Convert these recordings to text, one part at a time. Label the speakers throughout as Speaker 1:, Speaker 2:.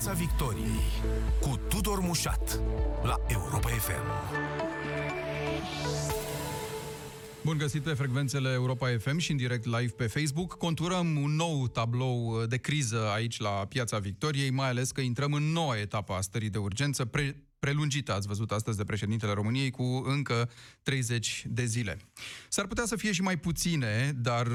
Speaker 1: Piața Victoriei cu Tudor Mușat la Europa FM.
Speaker 2: Bun găsit pe frecvențele Europa FM și în direct live pe Facebook. Conturăm un nou tablou de criză aici la Piața Victoriei, mai ales că intrăm în noua etapă a stării de urgență, pre- prelungită, ați văzut astăzi, de președintele României cu încă 30 de zile. S-ar putea să fie și mai puține, dar uh,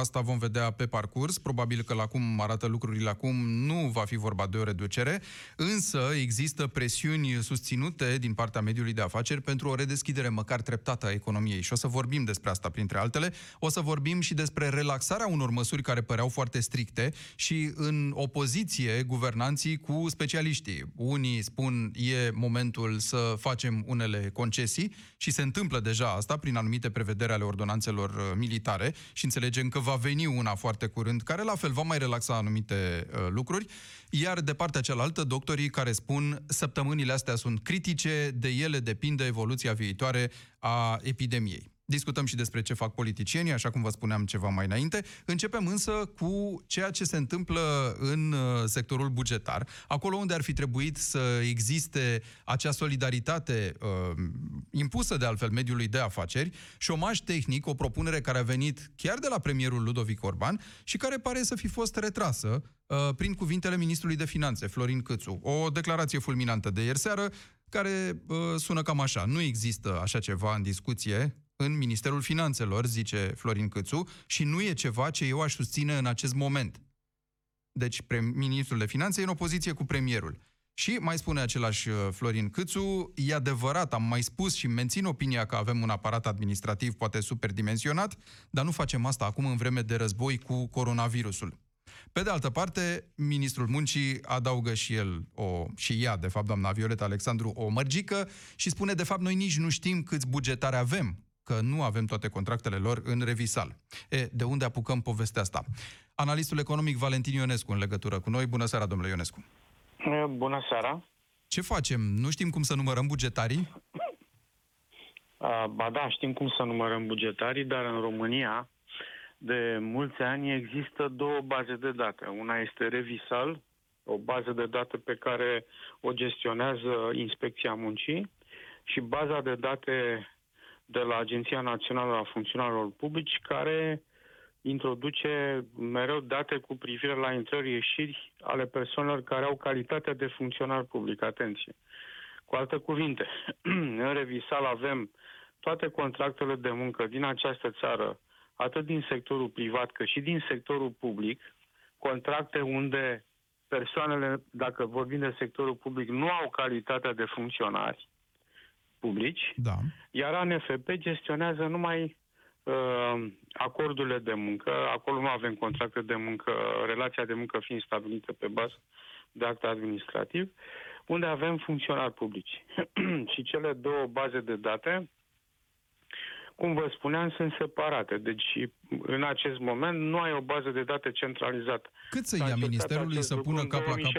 Speaker 2: asta vom vedea pe parcurs. Probabil că la cum arată lucrurile acum nu va fi vorba de o reducere, însă există presiuni susținute din partea mediului de afaceri pentru o redeschidere măcar treptată a economiei și o să vorbim despre asta printre altele. O să vorbim și despre relaxarea unor măsuri care păreau foarte stricte și în opoziție guvernanții cu specialiștii. Unii spun e momentul să facem unele concesii și se întâmplă deja asta prin anumite prevederi ale ordonanțelor uh, militare și înțelegem că va veni una foarte curând care la fel va mai relaxa anumite uh, lucruri, iar de partea cealaltă doctorii care spun săptămânile astea sunt critice, de ele depinde evoluția viitoare a epidemiei. Discutăm și despre ce fac politicienii, așa cum vă spuneam ceva mai înainte. Începem însă cu ceea ce se întâmplă în uh, sectorul bugetar, acolo unde ar fi trebuit să existe acea solidaritate uh, impusă de altfel mediului de afaceri, șomaj tehnic, o propunere care a venit chiar de la premierul Ludovic Orban și care pare să fi fost retrasă uh, prin cuvintele ministrului de finanțe, Florin Câțu. O declarație fulminantă de ieri seară, care uh, sună cam așa. Nu există așa ceva în discuție în Ministerul Finanțelor, zice Florin Câțu, și nu e ceva ce eu aș susține în acest moment. Deci, ministrul de finanțe e în opoziție cu premierul. Și mai spune același uh, Florin Câțu, e adevărat, am mai spus și mențin opinia că avem un aparat administrativ poate superdimensionat, dar nu facem asta acum în vreme de război cu coronavirusul. Pe de altă parte, ministrul muncii adaugă și el, o, și ea, de fapt, doamna Violeta Alexandru, o mărgică și spune, de fapt, noi nici nu știm câți bugetari avem că nu avem toate contractele lor în revisal. E, de unde apucăm povestea asta? Analistul economic Valentin Ionescu în legătură cu noi. Bună seara, domnule Ionescu!
Speaker 3: Bună seara!
Speaker 2: Ce facem? Nu știm cum să numărăm bugetarii?
Speaker 3: Ba da, știm cum să numărăm bugetarii, dar în România de mulți ani există două baze de date. Una este Revisal, o bază de date pe care o gestionează Inspecția Muncii și baza de date de la Agenția Națională a Funcționarilor Publici, care introduce mereu date cu privire la intrări-ieșiri ale persoanelor care au calitatea de funcționar public. Atenție! Cu alte cuvinte, în revisal avem toate contractele de muncă din această țară, atât din sectorul privat cât și din sectorul public, contracte unde persoanele, dacă vorbim de sectorul public, nu au calitatea de funcționari, publici,
Speaker 2: da.
Speaker 3: iar ANFP gestionează numai uh, acordurile de muncă, acolo nu avem contracte de muncă, relația de muncă fiind stabilită pe bază de act administrativ, unde avem funcționari publici. și cele două baze de date, cum vă spuneam, sunt separate. Deci, în acest moment, nu ai o bază de date centralizată.
Speaker 2: Cât să ia Ministerului să pună cap la cap?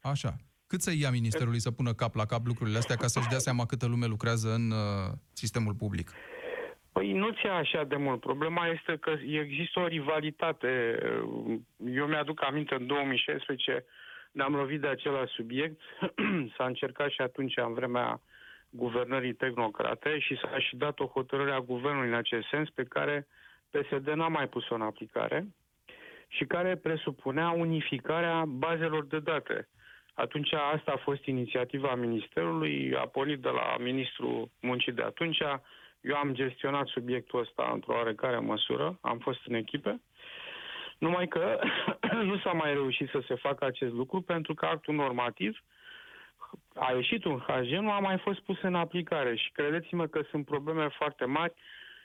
Speaker 2: Așa. Cât să ia Ministerului să pună cap la cap lucrurile astea ca să-și dea seama câtă lume lucrează în uh, sistemul public?
Speaker 3: Păi nu ți așa de mult. Problema este că există o rivalitate. Eu mi-aduc aminte, în 2016 ne-am lovit de același subiect. S-a încercat și atunci, în vremea guvernării tehnocrate, și s-a și dat o hotărâre a guvernului în acest sens, pe care PSD n-a mai pus-o în aplicare și care presupunea unificarea bazelor de date. Atunci asta a fost inițiativa Ministerului, a pornit de la Ministrul Muncii de atunci. Eu am gestionat subiectul ăsta într-o oarecare măsură, am fost în echipe. Numai că nu s-a mai reușit să se facă acest lucru pentru că actul normativ a ieșit un HG, nu a mai fost pus în aplicare și credeți-mă că sunt probleme foarte mari,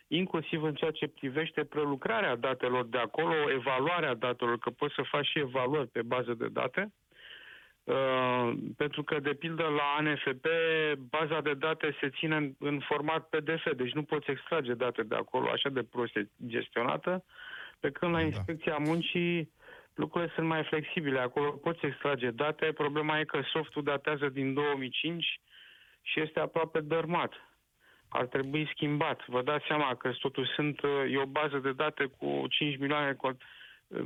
Speaker 3: inclusiv în ceea ce privește prelucrarea datelor de acolo, evaluarea datelor, că poți să faci și evaluări pe bază de date, Uh, pentru că, de pildă, la ANFP, baza de date se ține în, în format PDF, deci nu poți extrage date de acolo, așa de prost gestionată, pe când la da. Inspecția Muncii lucrurile sunt mai flexibile. Acolo poți extrage date, problema e că softul datează din 2005 și este aproape dărmat. Ar trebui schimbat. Vă dați seama că totuși sunt, e o bază de date cu 5 milioane uh,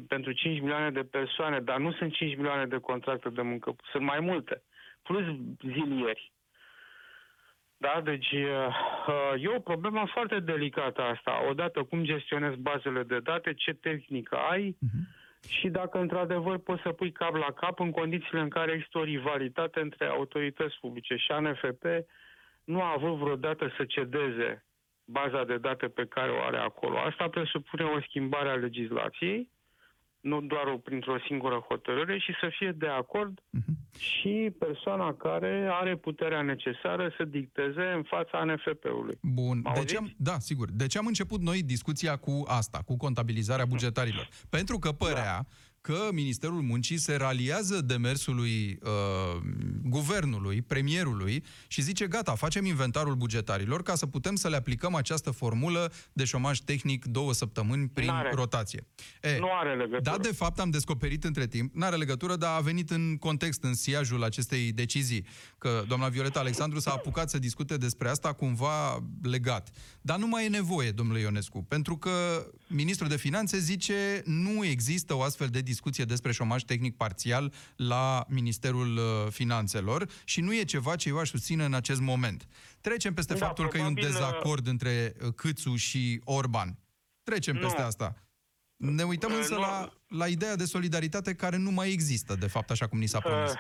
Speaker 3: pentru 5 milioane de persoane, dar nu sunt 5 milioane de contracte de muncă, sunt mai multe, plus zilieri. Da, deci uh, e o problemă foarte delicată asta. Odată cum gestionezi bazele de date, ce tehnică ai uh-huh. și dacă într-adevăr poți să pui cap la cap în condițiile în care există o rivalitate între autorități publice și ANFP nu a avut vreodată să cedeze baza de date pe care o are acolo. Asta presupune o schimbare a legislației nu doar o, printr-o singură hotărâre și să fie de acord uh-huh. și persoana care are puterea necesară să dicteze în fața ANFP-ului.
Speaker 2: Bun. De ce am, da, sigur. De ce am început noi discuția cu asta, cu contabilizarea bugetarilor? Pentru că părea da că Ministerul Muncii se raliază demersului uh, guvernului, premierului și zice gata, facem inventarul bugetarilor ca să putem să le aplicăm această formulă de șomaj tehnic două săptămâni prin
Speaker 3: N-are.
Speaker 2: rotație. E,
Speaker 3: nu are legătură.
Speaker 2: Da, de fapt am descoperit între timp, nu are legătură, dar a venit în context, în siajul acestei decizii, că doamna Violeta Alexandru s-a apucat să discute despre asta cumva legat. Dar nu mai e nevoie, domnule Ionescu, pentru că ministrul de finanțe zice nu există o astfel de discuție despre șomaj tehnic parțial la Ministerul uh, Finanțelor și nu e ceva ce eu aș susține în acest moment. Trecem peste da, faptul probabil... că e un uh, dezacord între uh, Câțu și Orban. Trecem nu. peste asta. Ne uităm însă nu. la, la ideea de solidaritate care nu mai există, de fapt, așa cum ni s-a promis.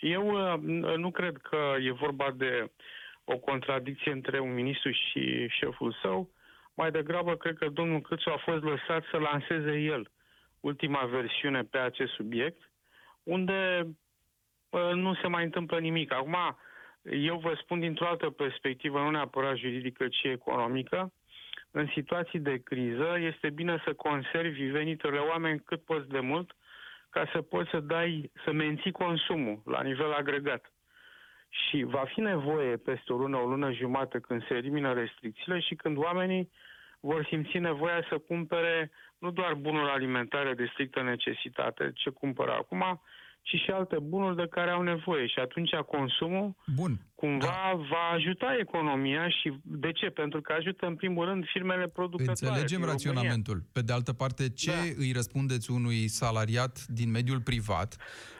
Speaker 3: Eu nu cred că e vorba de o contradicție între un ministru și șeful său. Mai degrabă, cred că domnul Câțu a fost lăsat să lanseze el ultima versiune pe acest subiect, unde nu se mai întâmplă nimic. Acum, eu vă spun dintr-o altă perspectivă, nu neapărat juridică, ci economică, în situații de criză este bine să conservi veniturile oameni cât poți de mult ca să poți să dai, să menții consumul la nivel agregat. Și va fi nevoie peste o lună, o lună jumate când se elimină restricțiile și când oamenii vor simți nevoia să cumpere nu doar bunuri alimentare de strictă necesitate, ce cumpără acum, ci și alte bunuri de care au nevoie. Și atunci consumul
Speaker 2: Bun.
Speaker 3: cumva da. va ajuta economia și de ce? Pentru că ajută în primul rând firmele producătoare.
Speaker 2: Înțelegem raționamentul. Pe de altă parte, ce da. îi răspundeți unui salariat din mediul privat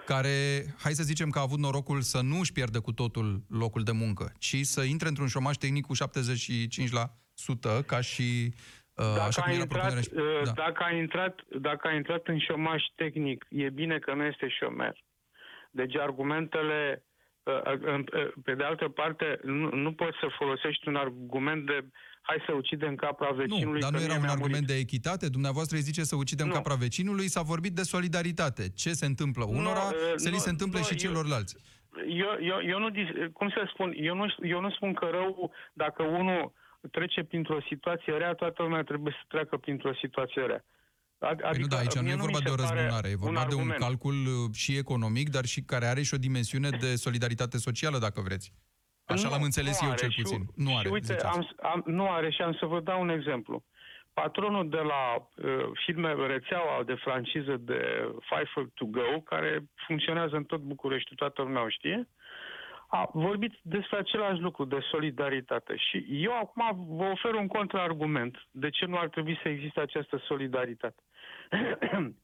Speaker 2: care, hai să zicem că a avut norocul să nu își pierdă cu totul locul de muncă, ci să intre într-un șomaj tehnic cu 75% ca și Uh,
Speaker 3: dacă, așa a intrat, uh, da. dacă, a intrat, dacă a intrat în șomaj tehnic, e bine că nu este șomer. Deci argumentele, uh, pe de altă parte, nu, nu poți să folosești un argument de hai să ucidem capra vecinului.
Speaker 2: Nu, dar nu era un argument murit. de echitate? Dumneavoastră îi zice să ucidem
Speaker 3: nu.
Speaker 2: capra vecinului, s-a vorbit de solidaritate. Ce se întâmplă unora, nu, să nu, li se întâmple nu, și celorlalți.
Speaker 3: Eu, eu, eu nu, cum să spun, eu nu, eu nu spun că rău dacă unul trece printr-o situație rea, toată lumea trebuie să treacă printr-o situație rea.
Speaker 2: Adică, păi nu, da, aici nu e vorba de o răzbunare, e vorba un de un calcul uh, și economic, dar și care are și o dimensiune de solidaritate socială, dacă vreți. Așa nu, l-am înțeles eu, cel puțin. Și, nu are,
Speaker 3: și uite, am, am, nu are și am să vă dau un exemplu. Patronul de la uh, firme rețeaua de franciză de Five to Go, care funcționează în tot București, toată lumea o știe, uh, a vorbit despre același lucru, de solidaritate. Și eu acum vă ofer un contraargument. De ce nu ar trebui să existe această solidaritate?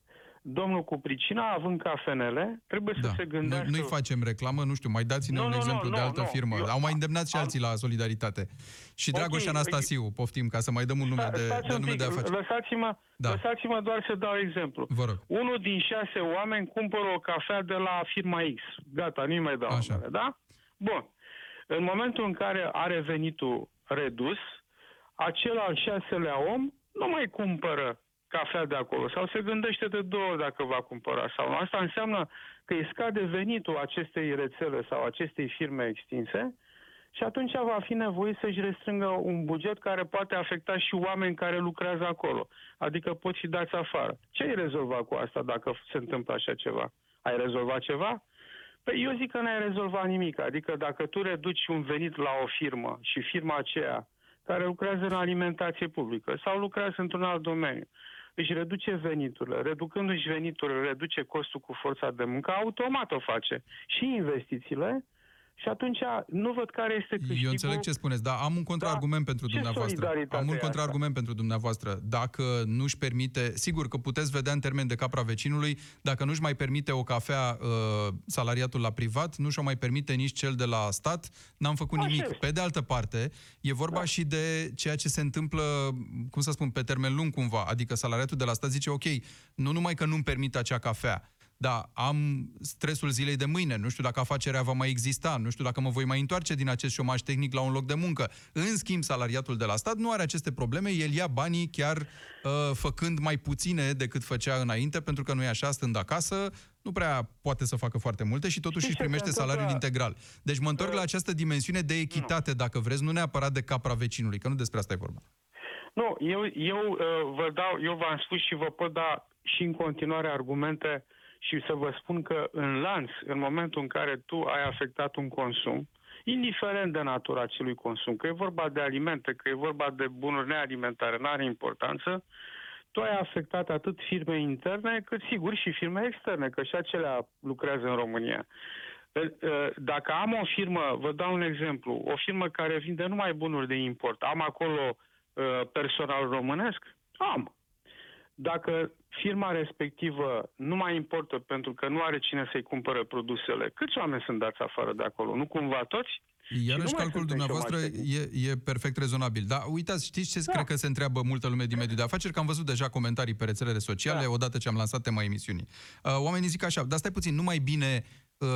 Speaker 3: Domnul cu pricina, având cafenele, trebuie da. să se gândească...
Speaker 2: Nu, nu-i facem reclamă, nu știu, mai dați-ne nu, un nu, exemplu nu, de altă nu, firmă. Eu, Au mai îndemnat și am... alții la solidaritate. Și Dragoș okay, Anastasiu, poftim, ca să mai dăm un nume de, de nume de afaceri.
Speaker 3: Lăsați-mă, da. lăsați-mă doar să dau exemplu.
Speaker 2: Vă rog.
Speaker 3: Unul din șase oameni cumpără o cafea de la firma X. Gata, nu mai dau Așa. numele, da? Bun. În momentul în care are venitul redus, acel al șaselea om nu mai cumpără cafea de acolo sau se gândește de două ori dacă va cumpăra sau nu. Asta înseamnă că îi scade venitul acestei rețele sau acestei firme extinse și atunci va fi nevoit să-și restrângă un buget care poate afecta și oameni care lucrează acolo. Adică pot fi dați afară. Ce ai rezolvat cu asta dacă se întâmplă așa ceva? Ai rezolvat ceva? Păi eu zic că n-ai rezolvat nimic. Adică dacă tu reduci un venit la o firmă și firma aceea care lucrează în alimentație publică sau lucrează într-un alt domeniu, își reduce veniturile, reducându-și veniturile, reduce costul cu forța de muncă, automat o face. Și investițiile Și atunci nu văd care este câștigul.
Speaker 2: Eu înțeleg ce spuneți, dar am un contraargument da. pentru
Speaker 3: Ce
Speaker 2: dumneavoastră. Am un contraargument
Speaker 3: asta?
Speaker 2: pentru dumneavoastră. Dacă nu-și permite, sigur că puteți vedea în termen de capra vecinului, dacă nu-și mai permite o cafea uh, salariatul la privat, nu și-o mai permite nici cel de la stat, n-am făcut
Speaker 3: Așa
Speaker 2: nimic.
Speaker 3: este.
Speaker 2: Pe de altă parte, e vorba
Speaker 3: Da.
Speaker 2: și de ceea ce se întâmplă, cum să spun, pe termen lung cumva. Adică salariatul de la stat zice, ok, nu numai că nu-mi permit acea cafea, da, am stresul zilei de mâine, nu știu dacă afacerea va mai exista, nu știu dacă mă voi mai întoarce din acest șomaj tehnic la un loc de muncă. În schimb, salariatul de la stat nu are aceste probleme, el ia banii chiar uh, făcând mai puține decât făcea înainte, pentru că nu e așa, stând acasă, nu prea poate să facă foarte multe și totuși își
Speaker 3: Știți ce
Speaker 2: primește
Speaker 3: se întâmplă?
Speaker 2: salariul integral. Deci mă întorc la această dimensiune de echitate, dacă vreți, nu neapărat de capra vecinului, că nu despre asta e vorba.
Speaker 3: Nu, eu, eu uh, vă dau, eu v-am spus și vă pot da și în continuare argumente și să vă spun că în lanț, în momentul în care tu ai afectat un consum, indiferent de natura acelui consum, că e vorba de alimente, că e vorba de bunuri nealimentare, nu are importanță, tu ai afectat atât firme interne, cât sigur și firme externe, că și acelea lucrează în România. Dacă am o firmă, vă dau un exemplu, o firmă care vinde numai bunuri de import, am acolo uh, personal românesc? Am. Dacă firma respectivă nu mai importă pentru că nu are cine să-i cumpere produsele, câți oameni sunt dați afară de acolo? Nu cumva toți?
Speaker 2: Iarăși
Speaker 3: nu mai
Speaker 2: calculul
Speaker 3: suntem
Speaker 2: dumneavoastră
Speaker 3: șomaj
Speaker 2: e, e perfect rezonabil. Dar uitați, știți ce
Speaker 3: Da.
Speaker 2: cred că se întreabă multă lume din mediul de afaceri? Că am văzut deja comentarii pe rețelele sociale,
Speaker 3: Da.
Speaker 2: odată ce am lansat tema emisiunii. Uh, oamenii zic așa, dar stai puțin, nu mai bine uh,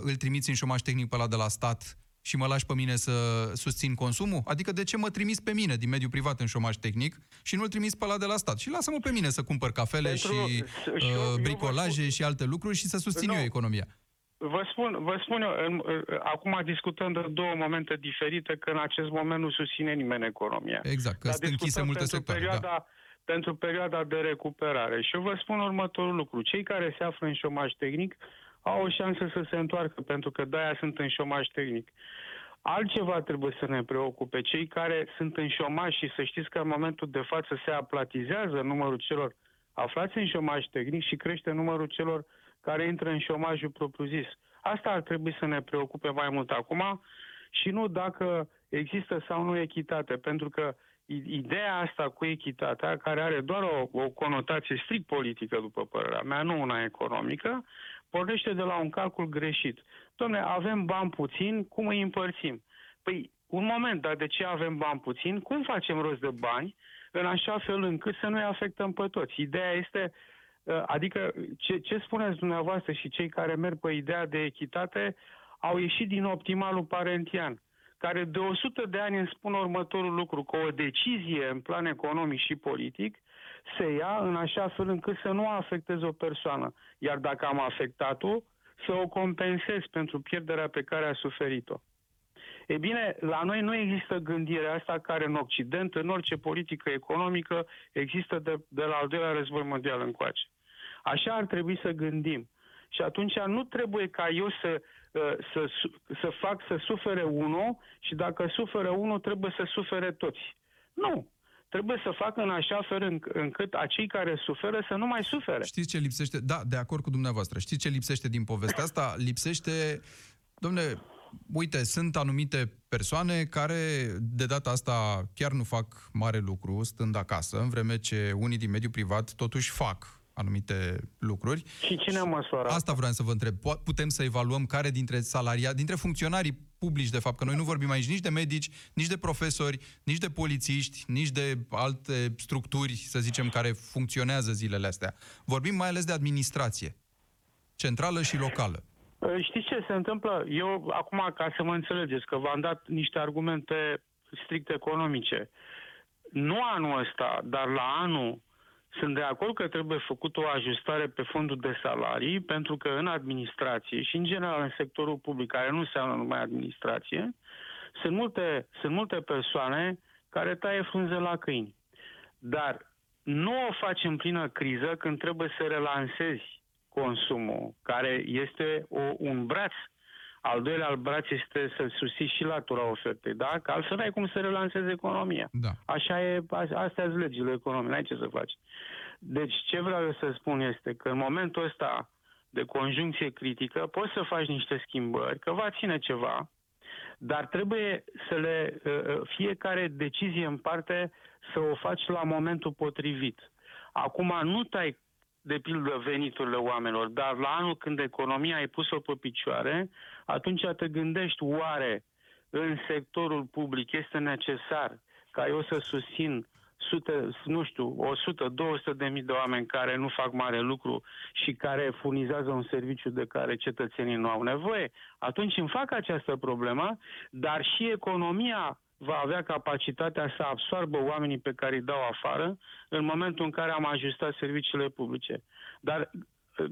Speaker 2: îl trimiți în șomaș tehnic pe ăla de la stat și mă lași pe mine să susțin consumul? Adică de ce mă trimis pe mine din mediul privat în șomaș tehnic și nu-l trimis pe ăla de la stat? Și lasă-mă pe mine să cumpăr cafele
Speaker 3: Pentru-
Speaker 2: și
Speaker 3: și eu-
Speaker 2: uh,
Speaker 3: eu vă
Speaker 2: bricolaje
Speaker 3: spun-
Speaker 2: și alte lucruri și să susțin
Speaker 3: Nu.
Speaker 2: eu economia.
Speaker 3: Vă spun, vă spun eu, în, acum discutăm de două momente diferite, că în acest moment nu susține nimeni economia.
Speaker 2: Exact, că
Speaker 3: Dar
Speaker 2: sunt închise
Speaker 3: discutăm
Speaker 2: multe
Speaker 3: pentru
Speaker 2: sectoare. Da.
Speaker 3: Perioada, Pentru perioada de recuperare. Și eu vă spun următorul lucru. Cei care se află în șomaj tehnic au o șansă să se întoarcă, pentru că de-aia sunt în șomaj tehnic. Altceva trebuie să ne preocupe. Cei care sunt în șomaj și să știți că în momentul de față se aplatizează numărul celor aflați în șomaj tehnic și crește numărul celor care intră în șomajul propriu-zis. Asta ar trebui să ne preocupe mai mult acum și nu dacă există sau nu echitate, pentru că i- ideea asta cu echitatea, care are doar o, o conotație strict politică, după părerea mea, nu una economică, pornește de la un calcul greșit. Domne, avem bani puțin, cum îi împărțim? Păi, un moment, dar de ce avem bani puțin? Cum facem rost de bani în așa fel încât să nu-i afectăm pe toți? Ideea este, uh, adică ce, ce spuneți dumneavoastră și cei care merg pe ideea de echitate au ieșit din optimalul parentian care de 100 de ani îmi spun următorul lucru, că o decizie în plan economic și politic se ia în așa fel încât să nu afecteze o persoană. Iar dacă am afectat-o, să o compensez pentru pierderea pe care a suferit-o. E bine, la noi nu există gândirea asta care în Occident, în orice politică economică, există de, de la al doilea război mondial încoace. Așa ar trebui să gândim. Și atunci nu trebuie ca eu să, uh, să, su- să fac să sufere unul și dacă suferă unul trebuie să sufere toți. Nu. Trebuie să fac în așa fel înc- încât acei care suferă să nu mai sufere.
Speaker 2: Știți ce lipsește? Da, de acord cu dumneavoastră. Știți ce lipsește din povestea asta? Lipsește, domne, uite, sunt anumite persoane care de data asta chiar nu fac mare lucru stând acasă, în vreme ce unii din mediul privat totuși fac anumite lucruri.
Speaker 3: Și cine măsoară?
Speaker 2: Asta vreau să vă întreb. Po- Putem să evaluăm care dintre salaria, dintre funcționarii publici, de fapt, că noi nu vorbim aici nici de medici, nici de profesori, nici de polițiști, nici de alte structuri, să zicem, care funcționează zilele astea. Vorbim mai ales de administrație, centrală și locală.
Speaker 3: Știți ce se întâmplă? Eu, acum, ca să mă înțelegeți, că v-am dat niște argumente strict economice. Nu anul ăsta, dar la anul sunt de acord că trebuie făcut o ajustare pe fondul de salarii, pentru că în administrație și în general în sectorul public, care nu înseamnă numai administrație, sunt multe, sunt multe persoane care taie frunze la câini. Dar nu o faci în plină criză când trebuie să relansezi consumul, care este o, un braț. Al doilea al braț este să susții și latura ofertei, da? Că altfel n-ai cum să relansezi economia.
Speaker 2: Da.
Speaker 3: Așa e, a- astea sunt legile economiei, n-ai ce să faci. Deci ce vreau eu să spun este că în momentul ăsta de conjuncție critică, poți să faci niște schimbări, că va ține ceva, dar trebuie să le, uh, fiecare decizie în parte să o faci la momentul potrivit. Acum nu tai de pildă veniturile oamenilor, dar la anul când economia ai pus-o pe picioare, atunci te gândești oare în sectorul public este necesar ca eu să susțin sute, nu știu, 100, 200 de mii de oameni care nu fac mare lucru și care furnizează un serviciu de care cetățenii nu au nevoie, atunci îmi fac această problemă, dar și economia va avea capacitatea să absorbă oamenii pe care îi dau afară în momentul în care am ajustat serviciile publice. Dar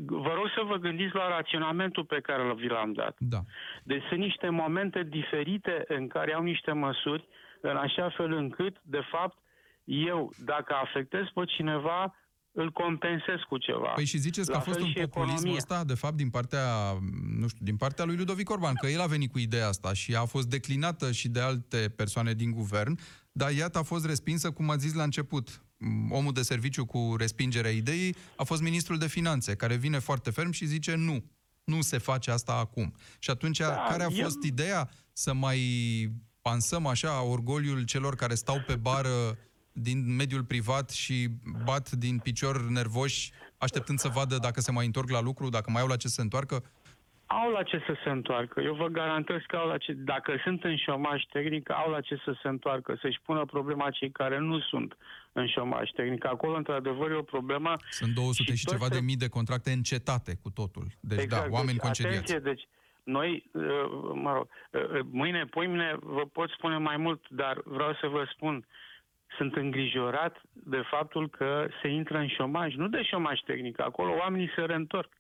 Speaker 3: vă rog să vă gândiți la raționamentul pe care vi l-am dat.
Speaker 2: Da.
Speaker 3: Deci sunt niște momente diferite în care au niște măsuri în așa fel încât, de fapt, eu, dacă afectez pe cineva, îl compensez cu ceva.
Speaker 2: Păi și ziceți că a fost un populism economia. ăsta, de fapt, din partea, nu știu, din partea lui Ludovic Orban, că el a venit cu ideea asta și a fost declinată și de alte persoane din guvern, dar iată a fost respinsă, cum a zis la început. Omul de serviciu cu respingerea ideii a fost ministrul de finanțe, care vine foarte ferm și zice nu, nu se face asta acum. Și atunci, da, care a fost eu... ideea să mai pansăm așa orgoliul celor care stau pe bară din mediul privat și bat din picior nervoși, așteptând să vadă dacă se mai întorc la lucru, dacă mai au la ce să se întoarcă?
Speaker 3: Au la ce să se întoarcă. Eu vă garantez că au la ce, dacă sunt în șomaj tehnic, au la ce să se întoarcă, să-și pună problema cei care nu sunt în șomaj tehnic. Acolo, într-adevăr, e o problemă.
Speaker 2: Sunt 200 și, și ceva de mii de contracte încetate cu totul. Deci, exact, da, oameni deci, concediați.
Speaker 3: Atenție, deci, noi, uh, mă rog, uh, uh, mâine, poimine, vă pot spune mai mult, dar vreau să vă spun, sunt îngrijorat de faptul că se intră în șomaj, nu de șomaj tehnic, acolo oamenii se reîntorc.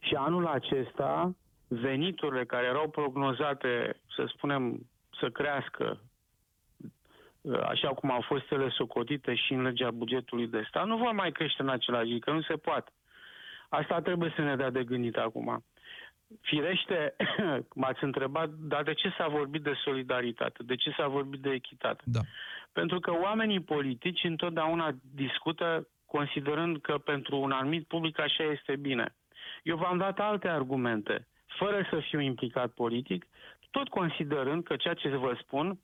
Speaker 3: Și anul acesta, veniturile care erau prognozate, să spunem, să crească, așa cum au fost ele socotite și în legea bugetului de stat, nu vor mai crește în același zi, că nu se poate. Asta trebuie să ne dea de gândit acum. Firește, m-ați întrebat, dar de ce s-a vorbit de solidaritate? De ce s-a vorbit de echitate?
Speaker 2: Da.
Speaker 3: Pentru că oamenii politici întotdeauna discută considerând că pentru un anumit public așa este bine. Eu v-am dat alte argumente, fără să fiu implicat politic, tot considerând că ceea ce vă spun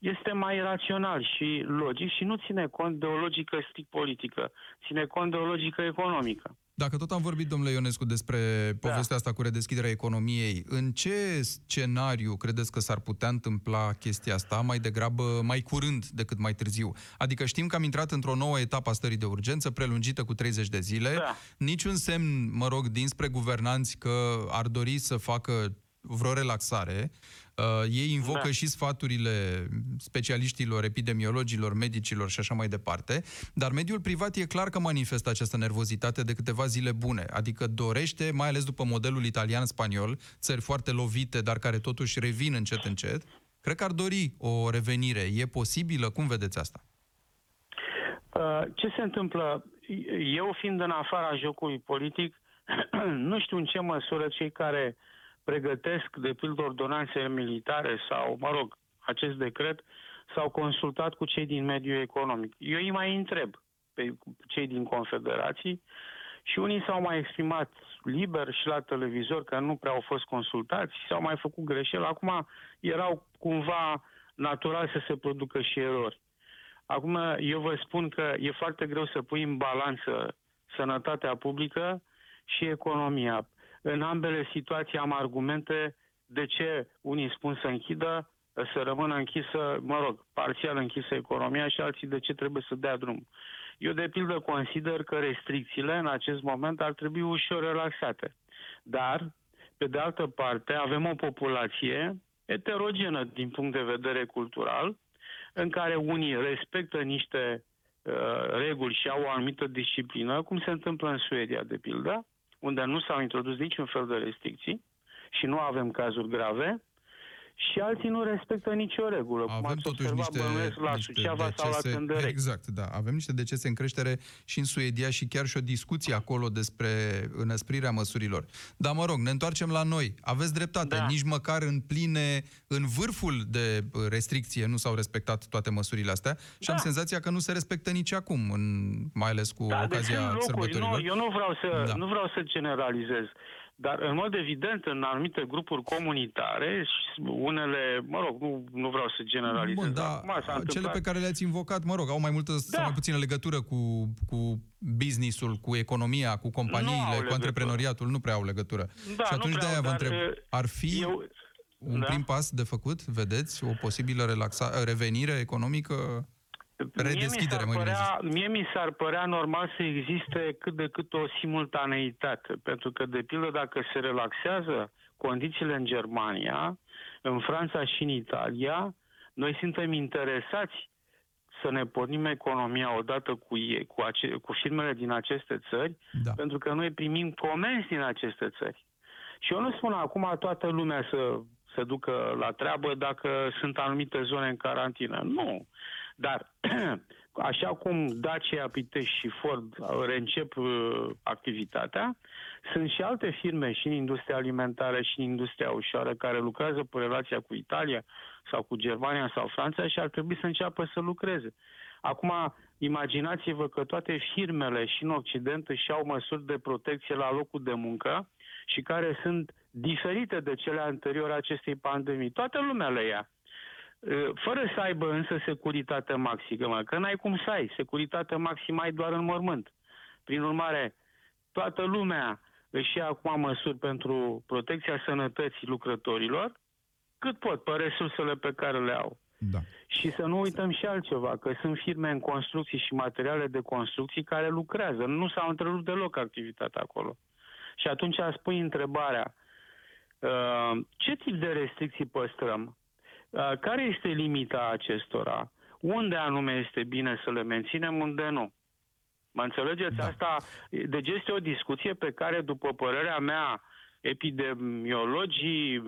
Speaker 3: este mai rațional și logic și nu ține cont de o logică strict politică, ține cont de o logică economică.
Speaker 2: Dacă tot am vorbit, domnule Ionescu, despre da. povestea asta cu redeschiderea economiei, în ce scenariu credeți că s-ar putea întâmpla chestia asta mai degrabă, mai curând decât mai târziu? Adică știm că am intrat într-o nouă etapă a stării de urgență, prelungită cu 30 de zile. Da. Niciun semn, mă rog, dinspre guvernanți că ar dori să facă vreo relaxare. Uh, ei invocă da. și sfaturile specialiștilor, epidemiologilor, medicilor și așa mai departe, dar mediul privat e clar că manifestă această nervozitate de câteva zile bune, adică dorește, mai ales după modelul italian-spaniol, țări foarte lovite, dar care totuși revin încet încet, cred că ar dori o revenire. E posibilă? Cum vedeți asta?
Speaker 3: Uh, ce se întâmplă? Eu fiind în afara jocului politic, nu știu în ce măsură cei care uh, pregătesc, de pildă, ordonanțe militare sau, mă rog, acest decret, s-au consultat cu cei din mediul economic. Eu îi mai întreb pe cei din confederații și unii s-au mai exprimat liber și la televizor că nu prea au fost consultați, s-au mai făcut greșeli. Acum erau cumva natural să se producă și erori. Acum eu vă spun că e foarte greu să pui în balanță sănătatea publică și economia. În ambele situații am argumente de ce unii spun să închidă, să rămână închisă, mă rog, parțial închisă economia și alții de ce trebuie să dea drum. Eu, de pildă, consider că restricțiile în acest moment ar trebui ușor relaxate. Dar, pe de altă parte, avem o populație eterogenă din punct de vedere cultural, în care unii respectă niște uh, reguli și au o anumită disciplină, cum se întâmplă în Suedia, de pildă, unde nu s-au introdus niciun fel de restricții și nu avem cazuri grave, și alții nu respectă nicio regulă. cum
Speaker 2: Avem
Speaker 3: ați
Speaker 2: totuși
Speaker 3: observat,
Speaker 2: niște,
Speaker 3: bănuiesc, la
Speaker 2: niște
Speaker 3: Suceava sau la
Speaker 2: decese.
Speaker 3: Cândărei.
Speaker 2: Exact, da. Avem niște decese în creștere și în Suedia și chiar și o discuție acolo despre înăsprirea măsurilor. Dar mă rog, ne întoarcem la noi. Aveți dreptate,
Speaker 3: Da.
Speaker 2: nici măcar în pline, în vârful de uh, restricție nu s-au respectat toate măsurile astea și am
Speaker 3: Da.
Speaker 2: senzația că nu se respectă nici acum, în, mai ales cu
Speaker 3: Da, deci
Speaker 2: ocazia
Speaker 3: sunt locuri.
Speaker 2: sărbătorilor.
Speaker 3: Nu, eu nu vreau, să,
Speaker 2: Da.
Speaker 3: nu vreau să generalizez. Dar, în mod evident, în anumite grupuri comunitare, și unele, mă rog, nu, nu vreau să generalizez.
Speaker 2: Bun, da,
Speaker 3: Acum s-a
Speaker 2: cele
Speaker 3: întâmplat-
Speaker 2: pe care le-ați invocat, mă rog, au mai multă sau
Speaker 3: Da.
Speaker 2: mai puțină legătură cu, cu businessul, cu economia, cu
Speaker 3: Nu au
Speaker 2: companiile, cu
Speaker 3: legătură.
Speaker 2: antreprenoriatul, nu prea au legătură.
Speaker 3: Da,
Speaker 2: și
Speaker 3: nu
Speaker 2: atunci
Speaker 3: prea
Speaker 2: de-aia
Speaker 3: au,
Speaker 2: vă
Speaker 3: dar,
Speaker 2: întreb,
Speaker 3: uh,
Speaker 2: ar fi
Speaker 3: Eu,
Speaker 2: un
Speaker 3: da.
Speaker 2: prim pas de făcut, vedeți, o posibilă relaxa, revenire economică? Redeschidere,
Speaker 3: mie
Speaker 2: mă
Speaker 3: mi, s-ar părea, mie mi s-ar părea normal să existe cât de cât o simultaneitate, pentru că, de pildă, dacă se relaxează condițiile în Germania, în Franța și în Italia, noi suntem interesați să ne pornim economia odată cu, ei, cu, ace, cu firmele din aceste țări,
Speaker 2: Da.
Speaker 3: pentru că noi primim comenzi din aceste țări. Și eu nu spun acum toată lumea să se ducă la treabă dacă sunt anumite zone în carantină. Nu. Dar, așa cum Dacia, Pitești și Ford reîncep uh, activitatea, sunt și alte firme și în industria alimentară și în industria ușoară care lucrează pe relația cu Italia sau cu Germania sau Franța și ar trebui să înceapă să lucreze. Acum, imaginați-vă că toate firmele și în Occident își au măsuri de protecție la locul de muncă și care sunt diferite de cele anterioare acestei pandemii. Toată lumea le ia. Uh, Fără să aibă însă securitate maximă, că n-ai cum să ai. Securitate maximă ai doar în mormânt. Prin urmare, toată lumea își ia acum măsuri pentru protecția sănătății lucrătorilor, cât pot, pe resursele pe care le au.
Speaker 2: Da.
Speaker 3: Și să nu uităm și altceva, că sunt firme în construcții și materiale de construcții care lucrează. Nu s-au întrerupt deloc activitatea acolo. Și atunci spui întrebarea, uh, ce tip de restricții păstrăm? Uh, Care este limita acestora? Unde anume este bine să le menținem, unde nu? Mă înțelegeți?
Speaker 2: Da.
Speaker 3: Asta, deci este o discuție pe care, după părerea mea, epidemiologii,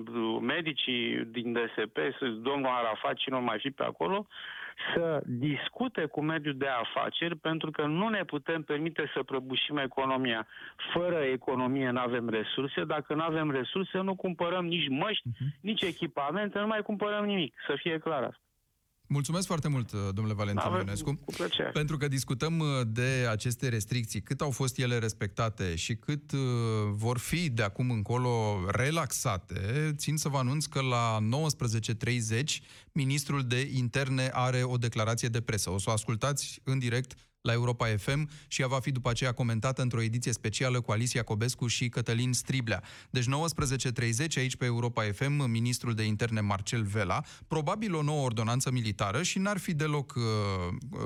Speaker 3: medicii din DSP, domnul Arafat, cine nu mai fi pe acolo, să discute cu mediul de afaceri, pentru că nu ne putem permite să prăbușim economia. Fără economie nu avem resurse, dacă nu avem resurse, nu cumpărăm nici măști,
Speaker 2: Mhm.
Speaker 3: nici echipamente, nu mai cumpărăm nimic, să fie clar asta.
Speaker 2: Mulțumesc foarte mult, domnule Valentin
Speaker 3: Avem-
Speaker 2: Ionescu.
Speaker 3: Cu plăcere.
Speaker 2: Pentru că discutăm uh, de aceste restricții, cât au fost ele respectate și cât uh, vor fi de acum încolo relaxate, țin să vă anunț că la 19.30 ministrul de interne are o declarație de presă. O să o ascultați în direct la Europa FM și ea va fi după aceea comentată într-o ediție specială cu Alicia Cobescu și Cătălin Striblea. Deci 19.30 aici pe Europa FM, ministrul de interne Marcel Vela, probabil o nouă ordonanță militară și n-ar fi deloc uh, uh,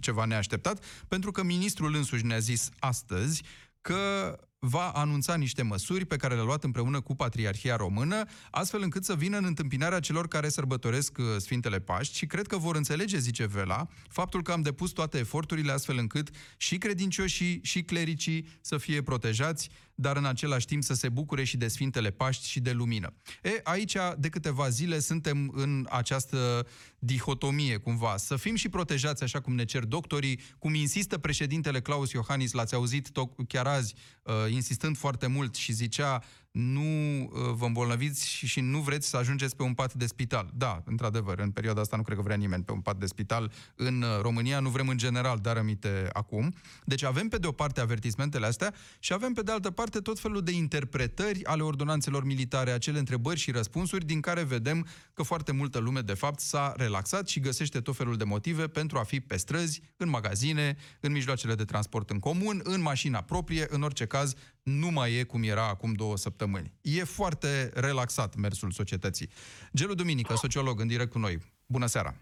Speaker 2: ceva neașteptat, pentru că ministrul însuși ne-a zis astăzi că va anunța niște măsuri pe care le-a luat împreună cu Patriarhia Română, astfel încât să vină în întâmpinarea celor care sărbătoresc uh, Sfintele Paști și cred că vor înțelege, zice Vela, faptul că am depus toate eforturile astfel încât și credincioșii și clericii să fie protejați, dar în același timp să se bucure și de Sfintele Paști și de lumină. E, aici, de câteva zile, suntem în această dihotomie, cumva. Să fim și protejați, așa cum ne cer doctorii, cum insistă președintele Claus Iohannis, l-ați auzit to- chiar azi, uh, insistând foarte mult și zicea nu uh, vă îmbolnăviți și, și nu vreți să ajungeți pe un pat de spital. Da, într-adevăr, în perioada asta nu cred că vrea nimeni pe un pat de spital în uh, România, nu vrem în general, dar aminte acum. Deci avem pe de o parte avertismentele astea și avem pe de altă parte tot felul de interpretări ale ordonanțelor militare, acele întrebări și răspunsuri din care vedem că foarte multă lume de fapt s-a relaxat și găsește tot felul de motive pentru a fi pe străzi, în magazine, în mijloacele de transport în comun, în mașina proprie, în orice caz nu mai e cum era acum două săptămâni. E foarte relaxat mersul societății. Gelu Duminică, sociolog, în direct cu noi. Bună seara!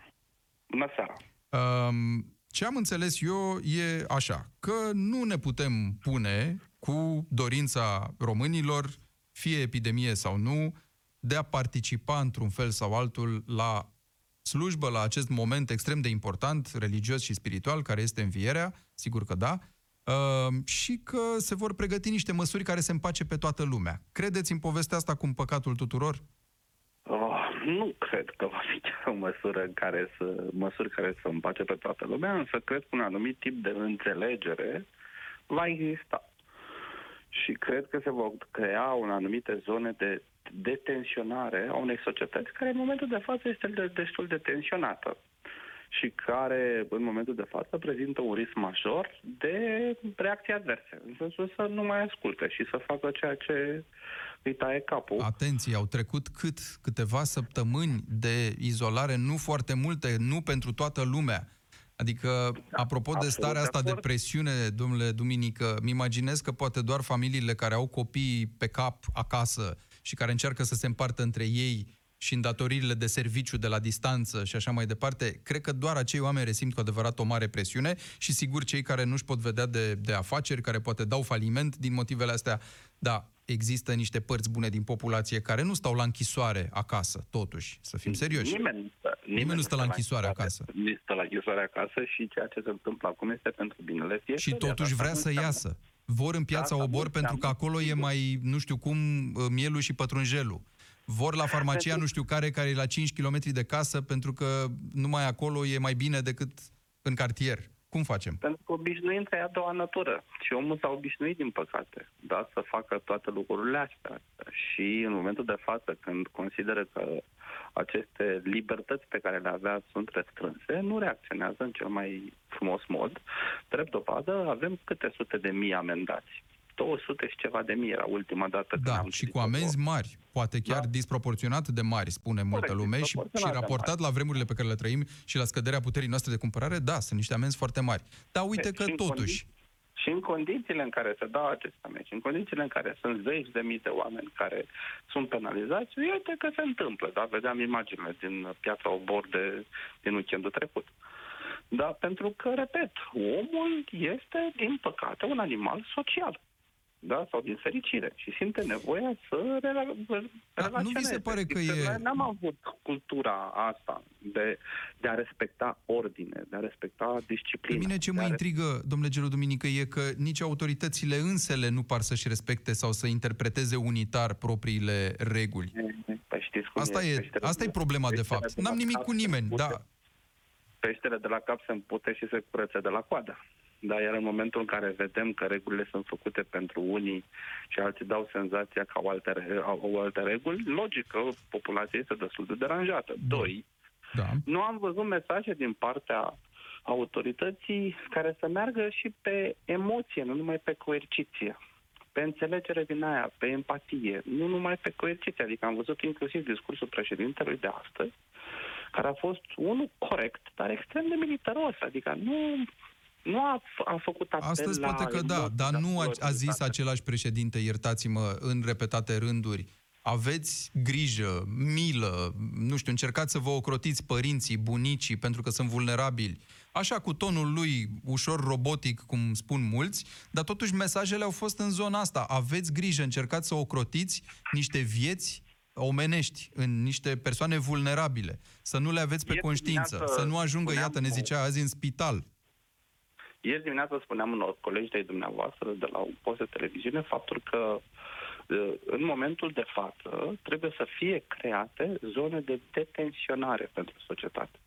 Speaker 4: Bună seara!
Speaker 2: Um, ce am înțeles eu e așa, că nu ne putem pune cu dorința românilor, fie epidemie sau nu, de a participa într-un fel sau altul la slujbă, la acest moment extrem de important, religios și spiritual, care este învierea, sigur că da, uh, și că se vor pregăti niște măsuri care se împace pe toată lumea. Credeți în povestea asta cu păcatul tuturor?
Speaker 4: Oh, nu cred că va fi chiar o măsură în care să, măsuri care să împace pe toată lumea, însă cred că un anumit tip de înțelegere va exista. Și cred că se vor crea un anumite zone de detenționare a unei societăți care în momentul de față este de, destul de tensionată și care în momentul de față prezintă un risc major de reacții adverse, în sensul să nu mai asculte și să facă ceea ce îi taie capul.
Speaker 2: Atenție, au trecut cât? Câteva săptămâni de izolare, nu foarte multe, nu pentru toată lumea. Adică, da, apropo de starea asta de, de presiune, domnule Duminică, mi imaginez că poate doar familiile care au copii pe cap acasă și care încearcă să se împartă între ei și îndatoririle de serviciu de la distanță și așa mai departe, cred că doar acei oameni resimt cu adevărat o mare presiune și sigur cei care nu-și pot vedea de, de afaceri, care poate dau faliment din motivele astea, da, există niște părți bune din populație care nu stau la închisoare acasă, totuși, să fim serioși.
Speaker 4: Nimeni, nimeni,
Speaker 2: nimeni nu stă la închisoare acasă.
Speaker 4: Nu stă la închisoare acasă și ceea ce se întâmplă acum este pentru binele fiecare.
Speaker 2: Și totuși vrea să iasă. Vor în piața da, Obor pentru că acolo e mai, nu știu cum, mielul și pătrunjelul vor la farmacia nu știu care, care e la 5 km de casă, pentru că numai acolo e mai bine decât în cartier. Cum facem?
Speaker 4: Pentru că obișnuința e a doua natură și omul s-a obișnuit, din păcate, da, să facă toate lucrurile astea. Și în momentul de față, când consideră că aceste libertăți pe care le avea sunt restrânse, nu reacționează în cel mai frumos mod. Drept dovadă, avem câte sute de mii amendați. 200 și ceva de mii era ultima dată
Speaker 2: da, când am și cu amenzi mari, poate chiar da? disproporționat de mari, spune Corect, multă lume, și, și raportat la vremurile pe care le trăim și la scăderea puterii noastre de cumpărare, da, sunt niște amenzi foarte mari. Dar uite că totuși...
Speaker 4: Și în condițiile în care se dau aceste amenzi, în condițiile în care sunt zeci de mii de oameni care sunt penalizați, uite că se întâmplă, da? Vedeam imaginile din piața Obor de, din weekendul trecut. Da, pentru că, repet, omul este, din păcate, un animal social da, sau din fericire și simte nevoia să relaționeze.
Speaker 2: Da, nu vi se pare că e...
Speaker 4: N-am avut cultura asta de, de a respecta ordine, de a respecta disciplina.
Speaker 2: Pe mine ce mă intrigă, domnule Gelu Duminică, e că nici autoritățile însele nu par să-și respecte sau să interpreteze unitar propriile reguli.
Speaker 4: Păi știți
Speaker 2: cum asta e, e, asta e problema, de fapt. N-am nimic cu nimeni, da.
Speaker 4: Peștele de la cap se împute și se curățe de la coadă. Da, iar în momentul în care vedem că regulile sunt făcute pentru unii și alții dau senzația că au alte, au alte reguli, logic că populația este destul de deranjată. Doi, da. nu am văzut mesaje din partea autorității care să meargă și pe emoție, nu numai pe coerciție pe înțelegere din aia, pe empatie, nu numai pe coerciție. Adică am văzut inclusiv discursul președintelui de astăzi, care a fost unul corect, dar extrem de militaros. Adică nu, nu a, a făcut apel
Speaker 2: Astăzi poate că da, dar nu a, a zis același președinte, iertați-mă, în repetate rânduri, aveți grijă, milă, nu știu, încercați să vă ocrotiți părinții, bunicii, pentru că sunt vulnerabili. Așa, cu tonul lui ușor robotic, cum spun mulți, dar totuși mesajele au fost în zona asta. Aveți grijă, încercați să ocrotiți niște vieți omenești, în niște persoane vulnerabile, să nu le aveți pe conștiință, să nu ajungă, iată, ne zicea azi, în spital.
Speaker 4: Ieri dimineața spuneam unor colegi de dumneavoastră de la un post de televiziune faptul că în momentul de față trebuie să fie create zone de detenționare pentru societate.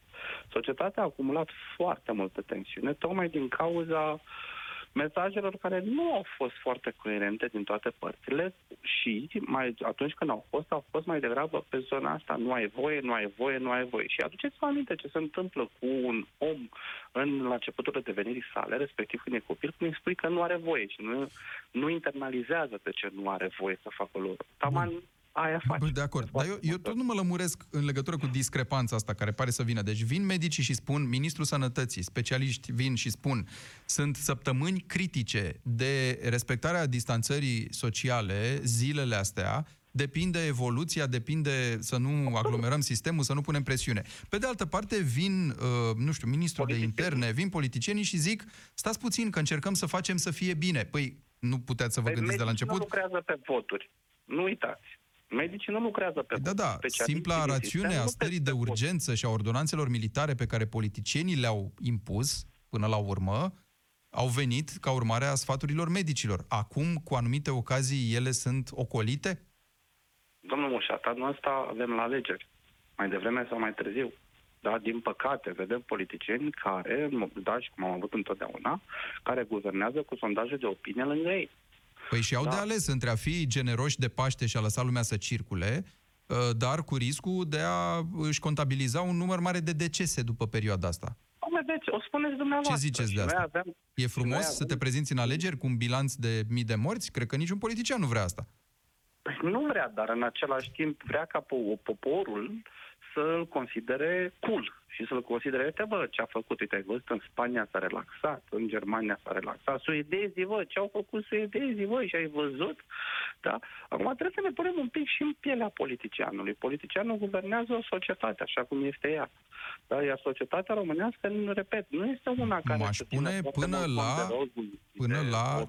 Speaker 4: Societatea a acumulat foarte multă tensiune, tocmai din cauza uh, mesajelor care nu au fost foarte coerente din toate părțile și mai atunci când au fost, au fost mai degrabă pe zona asta. Nu ai voie, nu ai voie, nu ai voie. Și aduceți-vă aminte ce se întâmplă cu un om în, la începutul devenirii sale, respectiv când e copil, când îi spui că nu are voie și nu, nu internalizează de ce nu are voie să facă lor. Taman aia face. Bă,
Speaker 2: de acord. Dar eu, eu tot nu mă lămuresc în legătură cu discrepanța asta care pare să vină. Deci vin medicii și spun, Ministrul Sănătății, specialiști vin și spun, sunt săptămâni critice de respectarea distanțării sociale, zilele astea, depinde evoluția, depinde să nu aglomerăm sistemul, să nu punem presiune. Pe de altă parte, vin, uh, nu știu, ministrul de interne, vin politicienii și zic, stați puțin că încercăm să facem să fie bine. Păi, nu puteți să vă păi gândiți de la început? nu
Speaker 4: lucrează pe voturi. Nu uitați. Medicii nu lucrează pe
Speaker 2: Da, da, simpla rațiune a stării de urgență și a ordonanțelor militare pe care politicienii le-au impus până la urmă, au venit ca urmare a sfaturilor medicilor. Acum, cu anumite ocazii, ele sunt ocolite?
Speaker 4: Domnul Mușat, anul ăsta avem la alegeri. mai devreme sau mai târziu. Da, din păcate, vedem politicieni care, da, și cum am avut întotdeauna, care guvernează cu sondaje de opinie lângă ei.
Speaker 2: Păi și au da. de ales între a fi generoși de Paște și a lăsa lumea să circule, uh, dar cu riscul de a își contabiliza un număr mare de decese după perioada asta.
Speaker 4: Vedeți, o spuneți dumneavoastră.
Speaker 2: Ce ziceți de asta?
Speaker 4: Avem,
Speaker 2: e frumos avem... să te prezinți în alegeri cu un bilanț de mii de morți? Cred că niciun politician nu vrea asta.
Speaker 4: Păi nu vrea, dar în același timp vrea ca poporul să-l considere cool și să-l considere, uite bă, ce a făcut, uite, ai văzut, în Spania s-a relaxat, în Germania s-a relaxat, suedezii, bă, ce au făcut suedezii, bă, și ai văzut? Da? Acum trebuie să ne punem un pic și în pielea politicianului. Politicianul guvernează o societate, așa cum este ea. Da? Iar societatea românească, repet, nu este una care...
Speaker 2: M-aș pune până la, până la, până la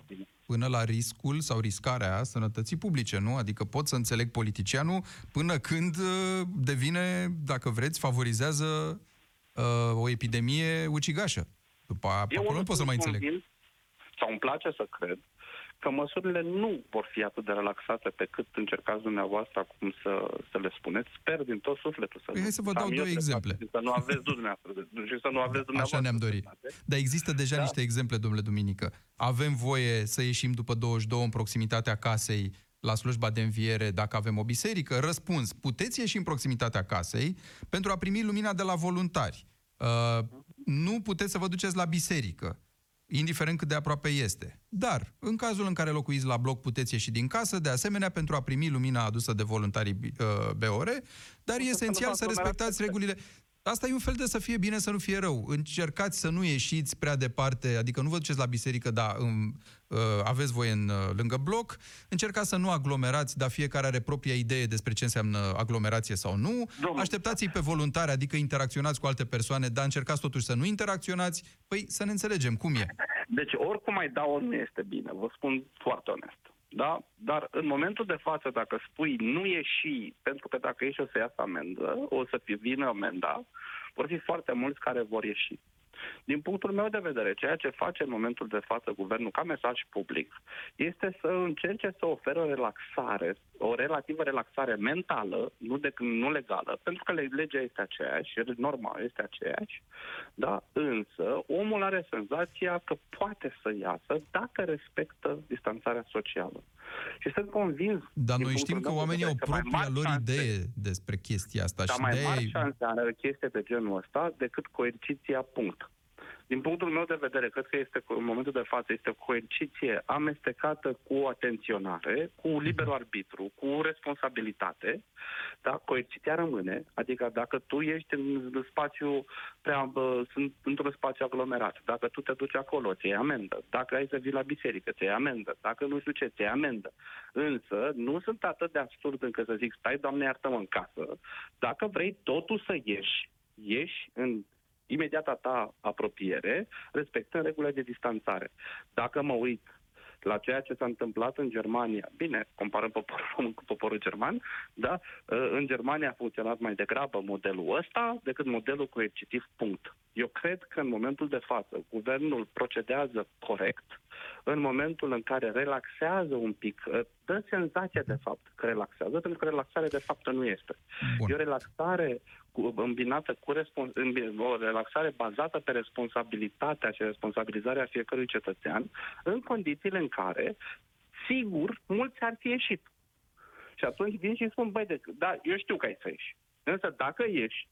Speaker 2: riscul sau riscarea sănătății publice, nu? Adică pot să înțeleg politicianul până când uh, devine, dacă vreți, favorizează uh, o epidemie ucigașă. După aia, acolo nu pot să mai înțeleg.
Speaker 4: Sau îmi place să cred că măsurile nu vor fi atât de relaxate pe cât încercați dumneavoastră acum să, să le spuneți. Sper din tot sufletul să...
Speaker 2: Păi hai să vă dau două exemple.
Speaker 4: Să nu aveți dumneavoastră și să nu aveți dumneavoastră.
Speaker 2: Așa ne-am dorit. Dar există deja da? niște exemple, domnule Duminică. Avem voie să ieșim după 22 în proximitatea casei la slujba de înviere dacă avem o biserică? Răspuns, puteți ieși în proximitatea casei pentru a primi lumina de la voluntari. Uh, nu puteți să vă duceți la biserică indiferent cât de aproape este. Dar, în cazul în care locuiți la bloc, puteți ieși din casă, de asemenea, pentru a primi lumina adusă de voluntarii uh, BOR, dar e esențial să respectați regulile. Asta e un fel de să fie bine, să nu fie rău. Încercați să nu ieșiți prea departe, adică nu vă duceți la biserică, dar um, uh, aveți voie în, uh, lângă bloc. Încercați să nu aglomerați, dar fiecare are propria idee despre ce înseamnă aglomerație sau nu. Domnul. Așteptați-i pe voluntari, adică interacționați cu alte persoane, dar încercați totuși să nu interacționați. Păi să ne înțelegem, cum e?
Speaker 4: Deci oricum mai dau, nu este bine, vă spun foarte onest. Da? Dar în momentul de față, dacă spui nu ieși, pentru că dacă ieși o să iasă amendă, o să fi vină amenda, vor fi foarte mulți care vor ieși. Din punctul meu de vedere, ceea ce face în momentul de față guvernul ca mesaj public este să încerce să ofere o relaxare, o relativă relaxare mentală, nu, de, nu legală, pentru că legea este aceeași, norma este aceeași, da? însă omul are senzația că poate să iasă dacă respectă distanțarea socială. Și sunt convins...
Speaker 2: Dar noi știm că oamenii au propria lor șanse, idee despre chestia asta.
Speaker 4: Dar
Speaker 2: și
Speaker 4: mai mari șanse are chestie de genul ăsta decât coerciția punct. Din punctul meu de vedere, cred că este, în momentul de față este o coerciție amestecată cu atenționare, cu liber arbitru, cu responsabilitate. Da? Coerciția rămâne, adică dacă tu ești în spațiu prea, sunt într-un spațiu aglomerat, dacă tu te duci acolo, ți amendă. Dacă ai să vii la biserică, ți amendă. Dacă nu știu ce, ți amendă. Însă, nu sunt atât de absurd încât să zic, stai, Doamne, iartă-mă în casă. Dacă vrei totul să ieși, ieși în imediata ta apropiere, respectând regulile de distanțare. Dacă mă uit la ceea ce s-a întâmplat în Germania. Bine, comparăm poporul român cu poporul german, da? Ă, în Germania a funcționat mai degrabă modelul ăsta decât modelul coercitiv punct. Eu cred că în momentul de față guvernul procedează corect, în momentul în care relaxează un pic, ă, dă senzația de fapt că relaxează, pentru că relaxarea de fapt nu este. Bun. E o relaxare cu, îmbinată cu respons- o relaxare bazată pe responsabilitatea și responsabilizarea fiecărui cetățean, în condițiile în care, sigur, mulți ar fi ieșit. Și atunci vin și spun, băi, de, da, eu știu că ai să ieși. Însă dacă ieși,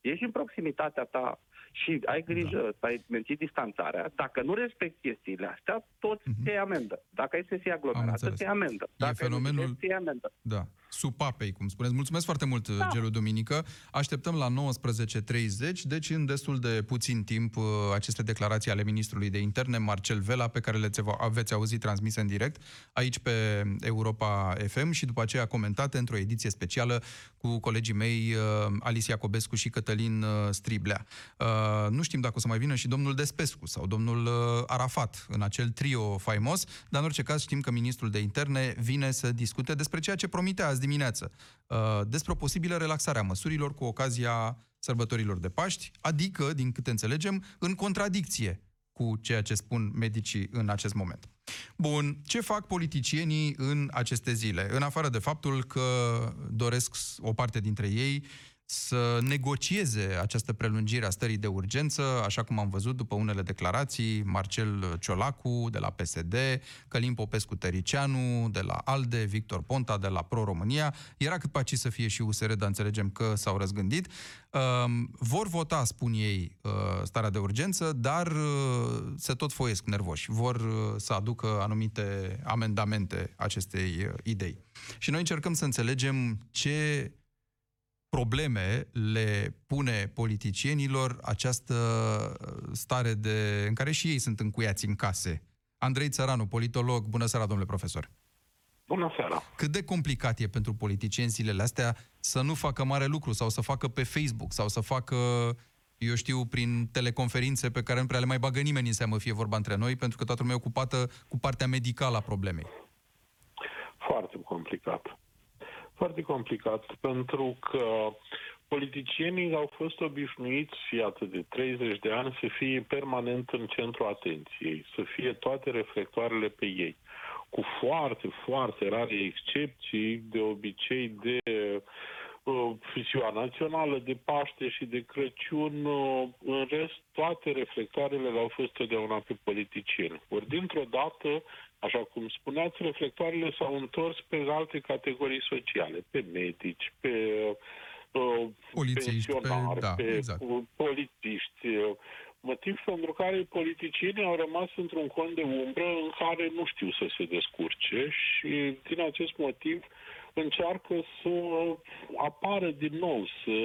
Speaker 4: ieși în proximitatea ta și ai grijă da. să ai menții distanțarea, dacă nu respecti chestiile astea, toți mm-hmm. te amendă. Dacă ai să fie aglomerat, te amendă. Dacă
Speaker 2: e fenomenul...
Speaker 4: nu te amendă.
Speaker 2: Da. Supapei, cum spuneți. Mulțumesc foarte mult, da. Gelu Duminică. Așteptăm la 19.30, deci în destul de puțin timp uh, aceste declarații ale ministrului de interne, Marcel Vela, pe care le aveți auzit transmise în direct aici pe Europa FM și după aceea comentate într-o ediție specială cu colegii mei uh, Alicia Cobescu și Cătălin uh, Striblea. Nu știm dacă o să mai vină și domnul Despescu sau domnul Arafat în acel trio faimos, dar în orice caz știm că ministrul de interne vine să discute despre ceea ce promite azi dimineață, despre o posibilă relaxare a măsurilor cu ocazia sărbătorilor de Paști, adică, din câte înțelegem, în contradicție cu ceea ce spun medicii în acest moment. Bun, ce fac politicienii în aceste zile? În afară de faptul că doresc o parte dintre ei să negocieze această prelungire a stării de urgență, așa cum am văzut după unele declarații, Marcel Ciolacu de la PSD, Călim Popescu Tăricianu de la ALDE, Victor Ponta de la Pro-România. Era cât paci să fie și USR, dar înțelegem că s-au răzgândit. Um, vor vota, spun ei, uh, starea de urgență, dar uh, se tot foiesc nervoși. Vor uh, să aducă anumite amendamente acestei idei. Și noi încercăm să înțelegem ce probleme le pune politicienilor această stare de, în care și ei sunt încuiați în case. Andrei Țăranu, politolog, bună seara, domnule profesor.
Speaker 5: Bună seara!
Speaker 2: Cât de complicat e pentru politicieni zilele astea să nu facă mare lucru sau să facă pe Facebook sau să facă, eu știu, prin teleconferințe pe care nu prea le mai bagă nimeni în seamă, fie vorba între noi, pentru că toată lumea e ocupată cu partea medicală a problemei.
Speaker 5: Foarte complicat foarte complicat, pentru că politicienii au fost obișnuiți, iată, de 30 de ani, să fie permanent în centrul atenției, să fie toate reflectoarele pe ei. Cu foarte, foarte rare excepții, de obicei de uh, ziua națională, de Paște și de Crăciun, uh, în rest, toate reflectoarele le-au fost totdeauna pe politicieni. Ori, dintr-o dată, Așa cum spuneați, reflectoarele s-au întors pe alte categorii sociale, pe medici, pe uh, pensionari, pe, da, pe exact. polițiști, motiv pentru care politicienii au rămas într-un cont de umbră în care nu știu să se descurce și din acest motiv încearcă să apară din nou, să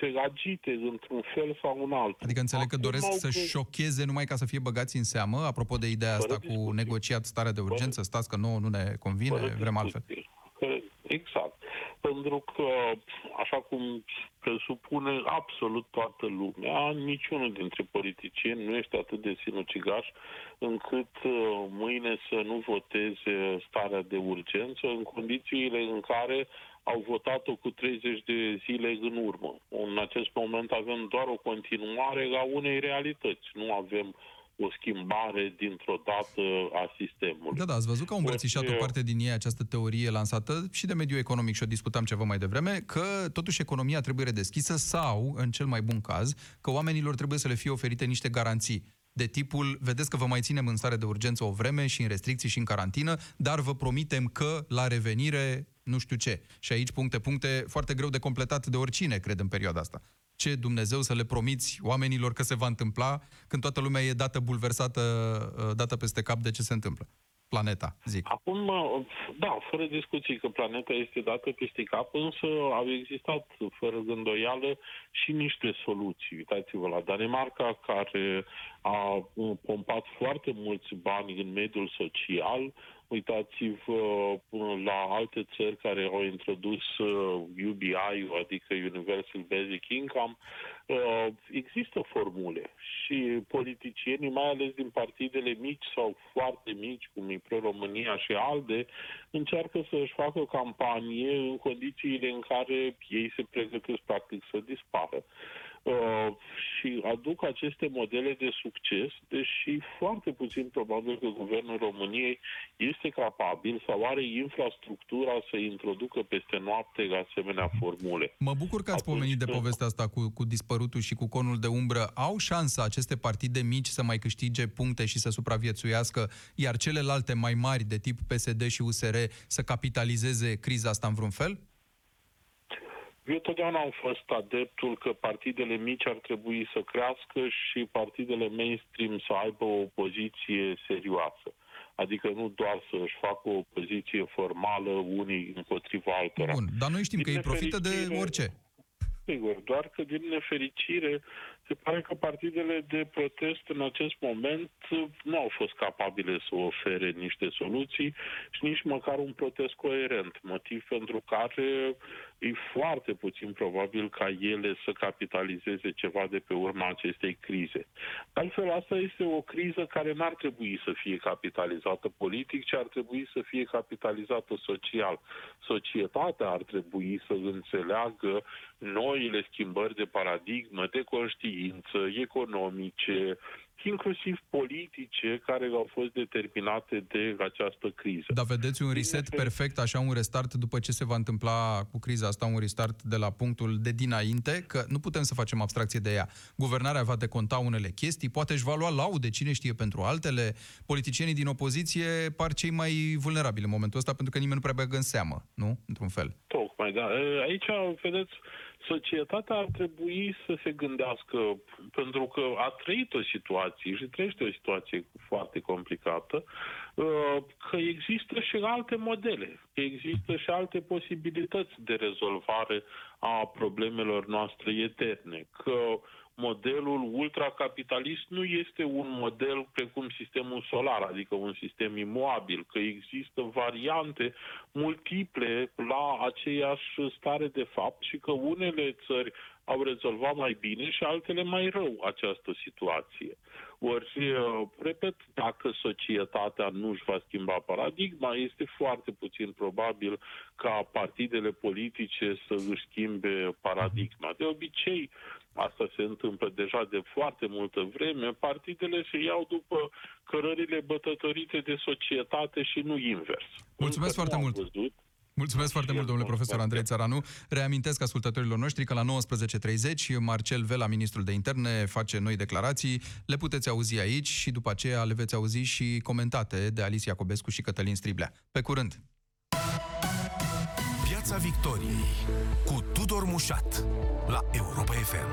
Speaker 5: se agite într-un fel sau un altul.
Speaker 2: Adică înțeleg că doresc să șocheze numai ca să fie băgați în seamă, apropo de ideea asta cu negociat starea de urgență, stați că nouă nu ne convine, vrem altfel.
Speaker 5: Exact. Pentru că, așa cum presupune absolut toată lumea, niciunul dintre politicieni nu este atât de sinucigaș încât uh, mâine să nu voteze starea de urgență în condițiile în care au votat-o cu 30 de zile în urmă. În acest moment avem doar o continuare a unei realități. Nu avem o schimbare dintr-o dată a sistemului.
Speaker 2: Da, da, ați văzut că au îmbrățișat o parte din ei această teorie lansată și de mediul economic și o discutam ceva mai devreme, că totuși economia trebuie redeschisă sau, în cel mai bun caz, că oamenilor trebuie să le fie oferite niște garanții de tipul, vedeți că vă mai ținem în stare de urgență o vreme și în restricții și în carantină, dar vă promitem că la revenire nu știu ce. Și aici puncte, puncte foarte greu de completat de oricine, cred, în perioada asta. Ce Dumnezeu să le promiți oamenilor că se va întâmpla când toată lumea e dată bulversată, uh, dată peste cap de ce se întâmplă? Planeta, zic.
Speaker 5: Acum, da, fără discuții că planeta este dată peste cap, însă au existat, fără gândoială, și niște soluții. Uitați-vă la Danemarca, care a pompat foarte mulți bani în mediul social, Uitați-vă la alte țări care au introdus UBI, uh, adică Universal Basic Income. Uh, există formule și politicienii, mai ales din partidele mici sau foarte mici, cum e Pro-România și ALDE, încearcă să își facă campanie în condițiile în care ei se pregătesc practic să dispară. Uh, și aduc aceste modele de succes, deși foarte puțin probabil că Guvernul României este capabil sau are infrastructura să introducă peste noapte asemenea formule.
Speaker 2: Mă bucur că ați Atunci, pomenit de povestea asta cu, cu dispărutul și cu conul de umbră. Au șansa aceste partide mici să mai câștige puncte și să supraviețuiască, iar celelalte mai mari de tip PSD și USR să capitalizeze criza asta în vreun fel?
Speaker 5: Eu totdeauna am fost adeptul că partidele mici ar trebui să crească și partidele mainstream să aibă o poziție serioasă. Adică nu doar să își facă o poziție formală unii împotriva altora.
Speaker 2: Bun, dar noi știm Din că ei profită de orice.
Speaker 5: Sigur, doar că din nefericire se pare că partidele de protest în acest moment nu au fost capabile să ofere niște soluții și nici măcar un protest coerent, motiv pentru care e foarte puțin probabil ca ele să capitalizeze ceva de pe urma acestei crize. Altfel, asta este o criză care n-ar trebui să fie capitalizată politic, ci ar trebui să fie capitalizată social. Societatea ar trebui să înțeleagă noile schimbări de paradigmă, de conștiință, voință, economice, inclusiv politice, care au fost determinate de această criză.
Speaker 2: Dar vedeți un reset
Speaker 5: Bine,
Speaker 2: perfect, așa un restart după ce se va întâmpla cu criza asta, un restart de la punctul de dinainte, că nu putem să facem abstracție de ea. Guvernarea va deconta unele chestii, poate își va lua laude, cine știe pentru altele. Politicienii din opoziție par cei mai vulnerabili în momentul ăsta, pentru că nimeni nu prea băgă în seamă, nu? Într-un fel.
Speaker 5: Tocmai, da. Aici, vedeți, societatea ar trebui să se gândească, pentru că a trăit o situație și trăiește o situație foarte complicată, că există și alte modele, că există și alte posibilități de rezolvare a problemelor noastre eterne, că modelul ultracapitalist nu este un model precum sistemul solar, adică un sistem imobil, că există variante multiple la aceeași stare de fapt și că unele țări au rezolvat mai bine și altele mai rău această situație. Ori, repet, dacă societatea nu își va schimba paradigma, este foarte puțin probabil ca partidele politice să își schimbe paradigma. De obicei, asta se întâmplă deja de foarte multă vreme, partidele se iau după cărările bătătorite de societate și nu invers.
Speaker 2: Mulțumesc
Speaker 5: Încă
Speaker 2: foarte mult!
Speaker 5: Văzut.
Speaker 2: Mulțumesc foarte mult, domnule profesor Andrei Țăranu. Reamintesc ascultătorilor noștri că la 19.30 Marcel Vela, ministrul de interne, face noi declarații. Le puteți auzi aici și după aceea le veți auzi și comentate de Alicia Iacobescu și Cătălin Striblea. Pe curând!
Speaker 1: Piața Victoriei cu Tudor Mușat la Europa FM.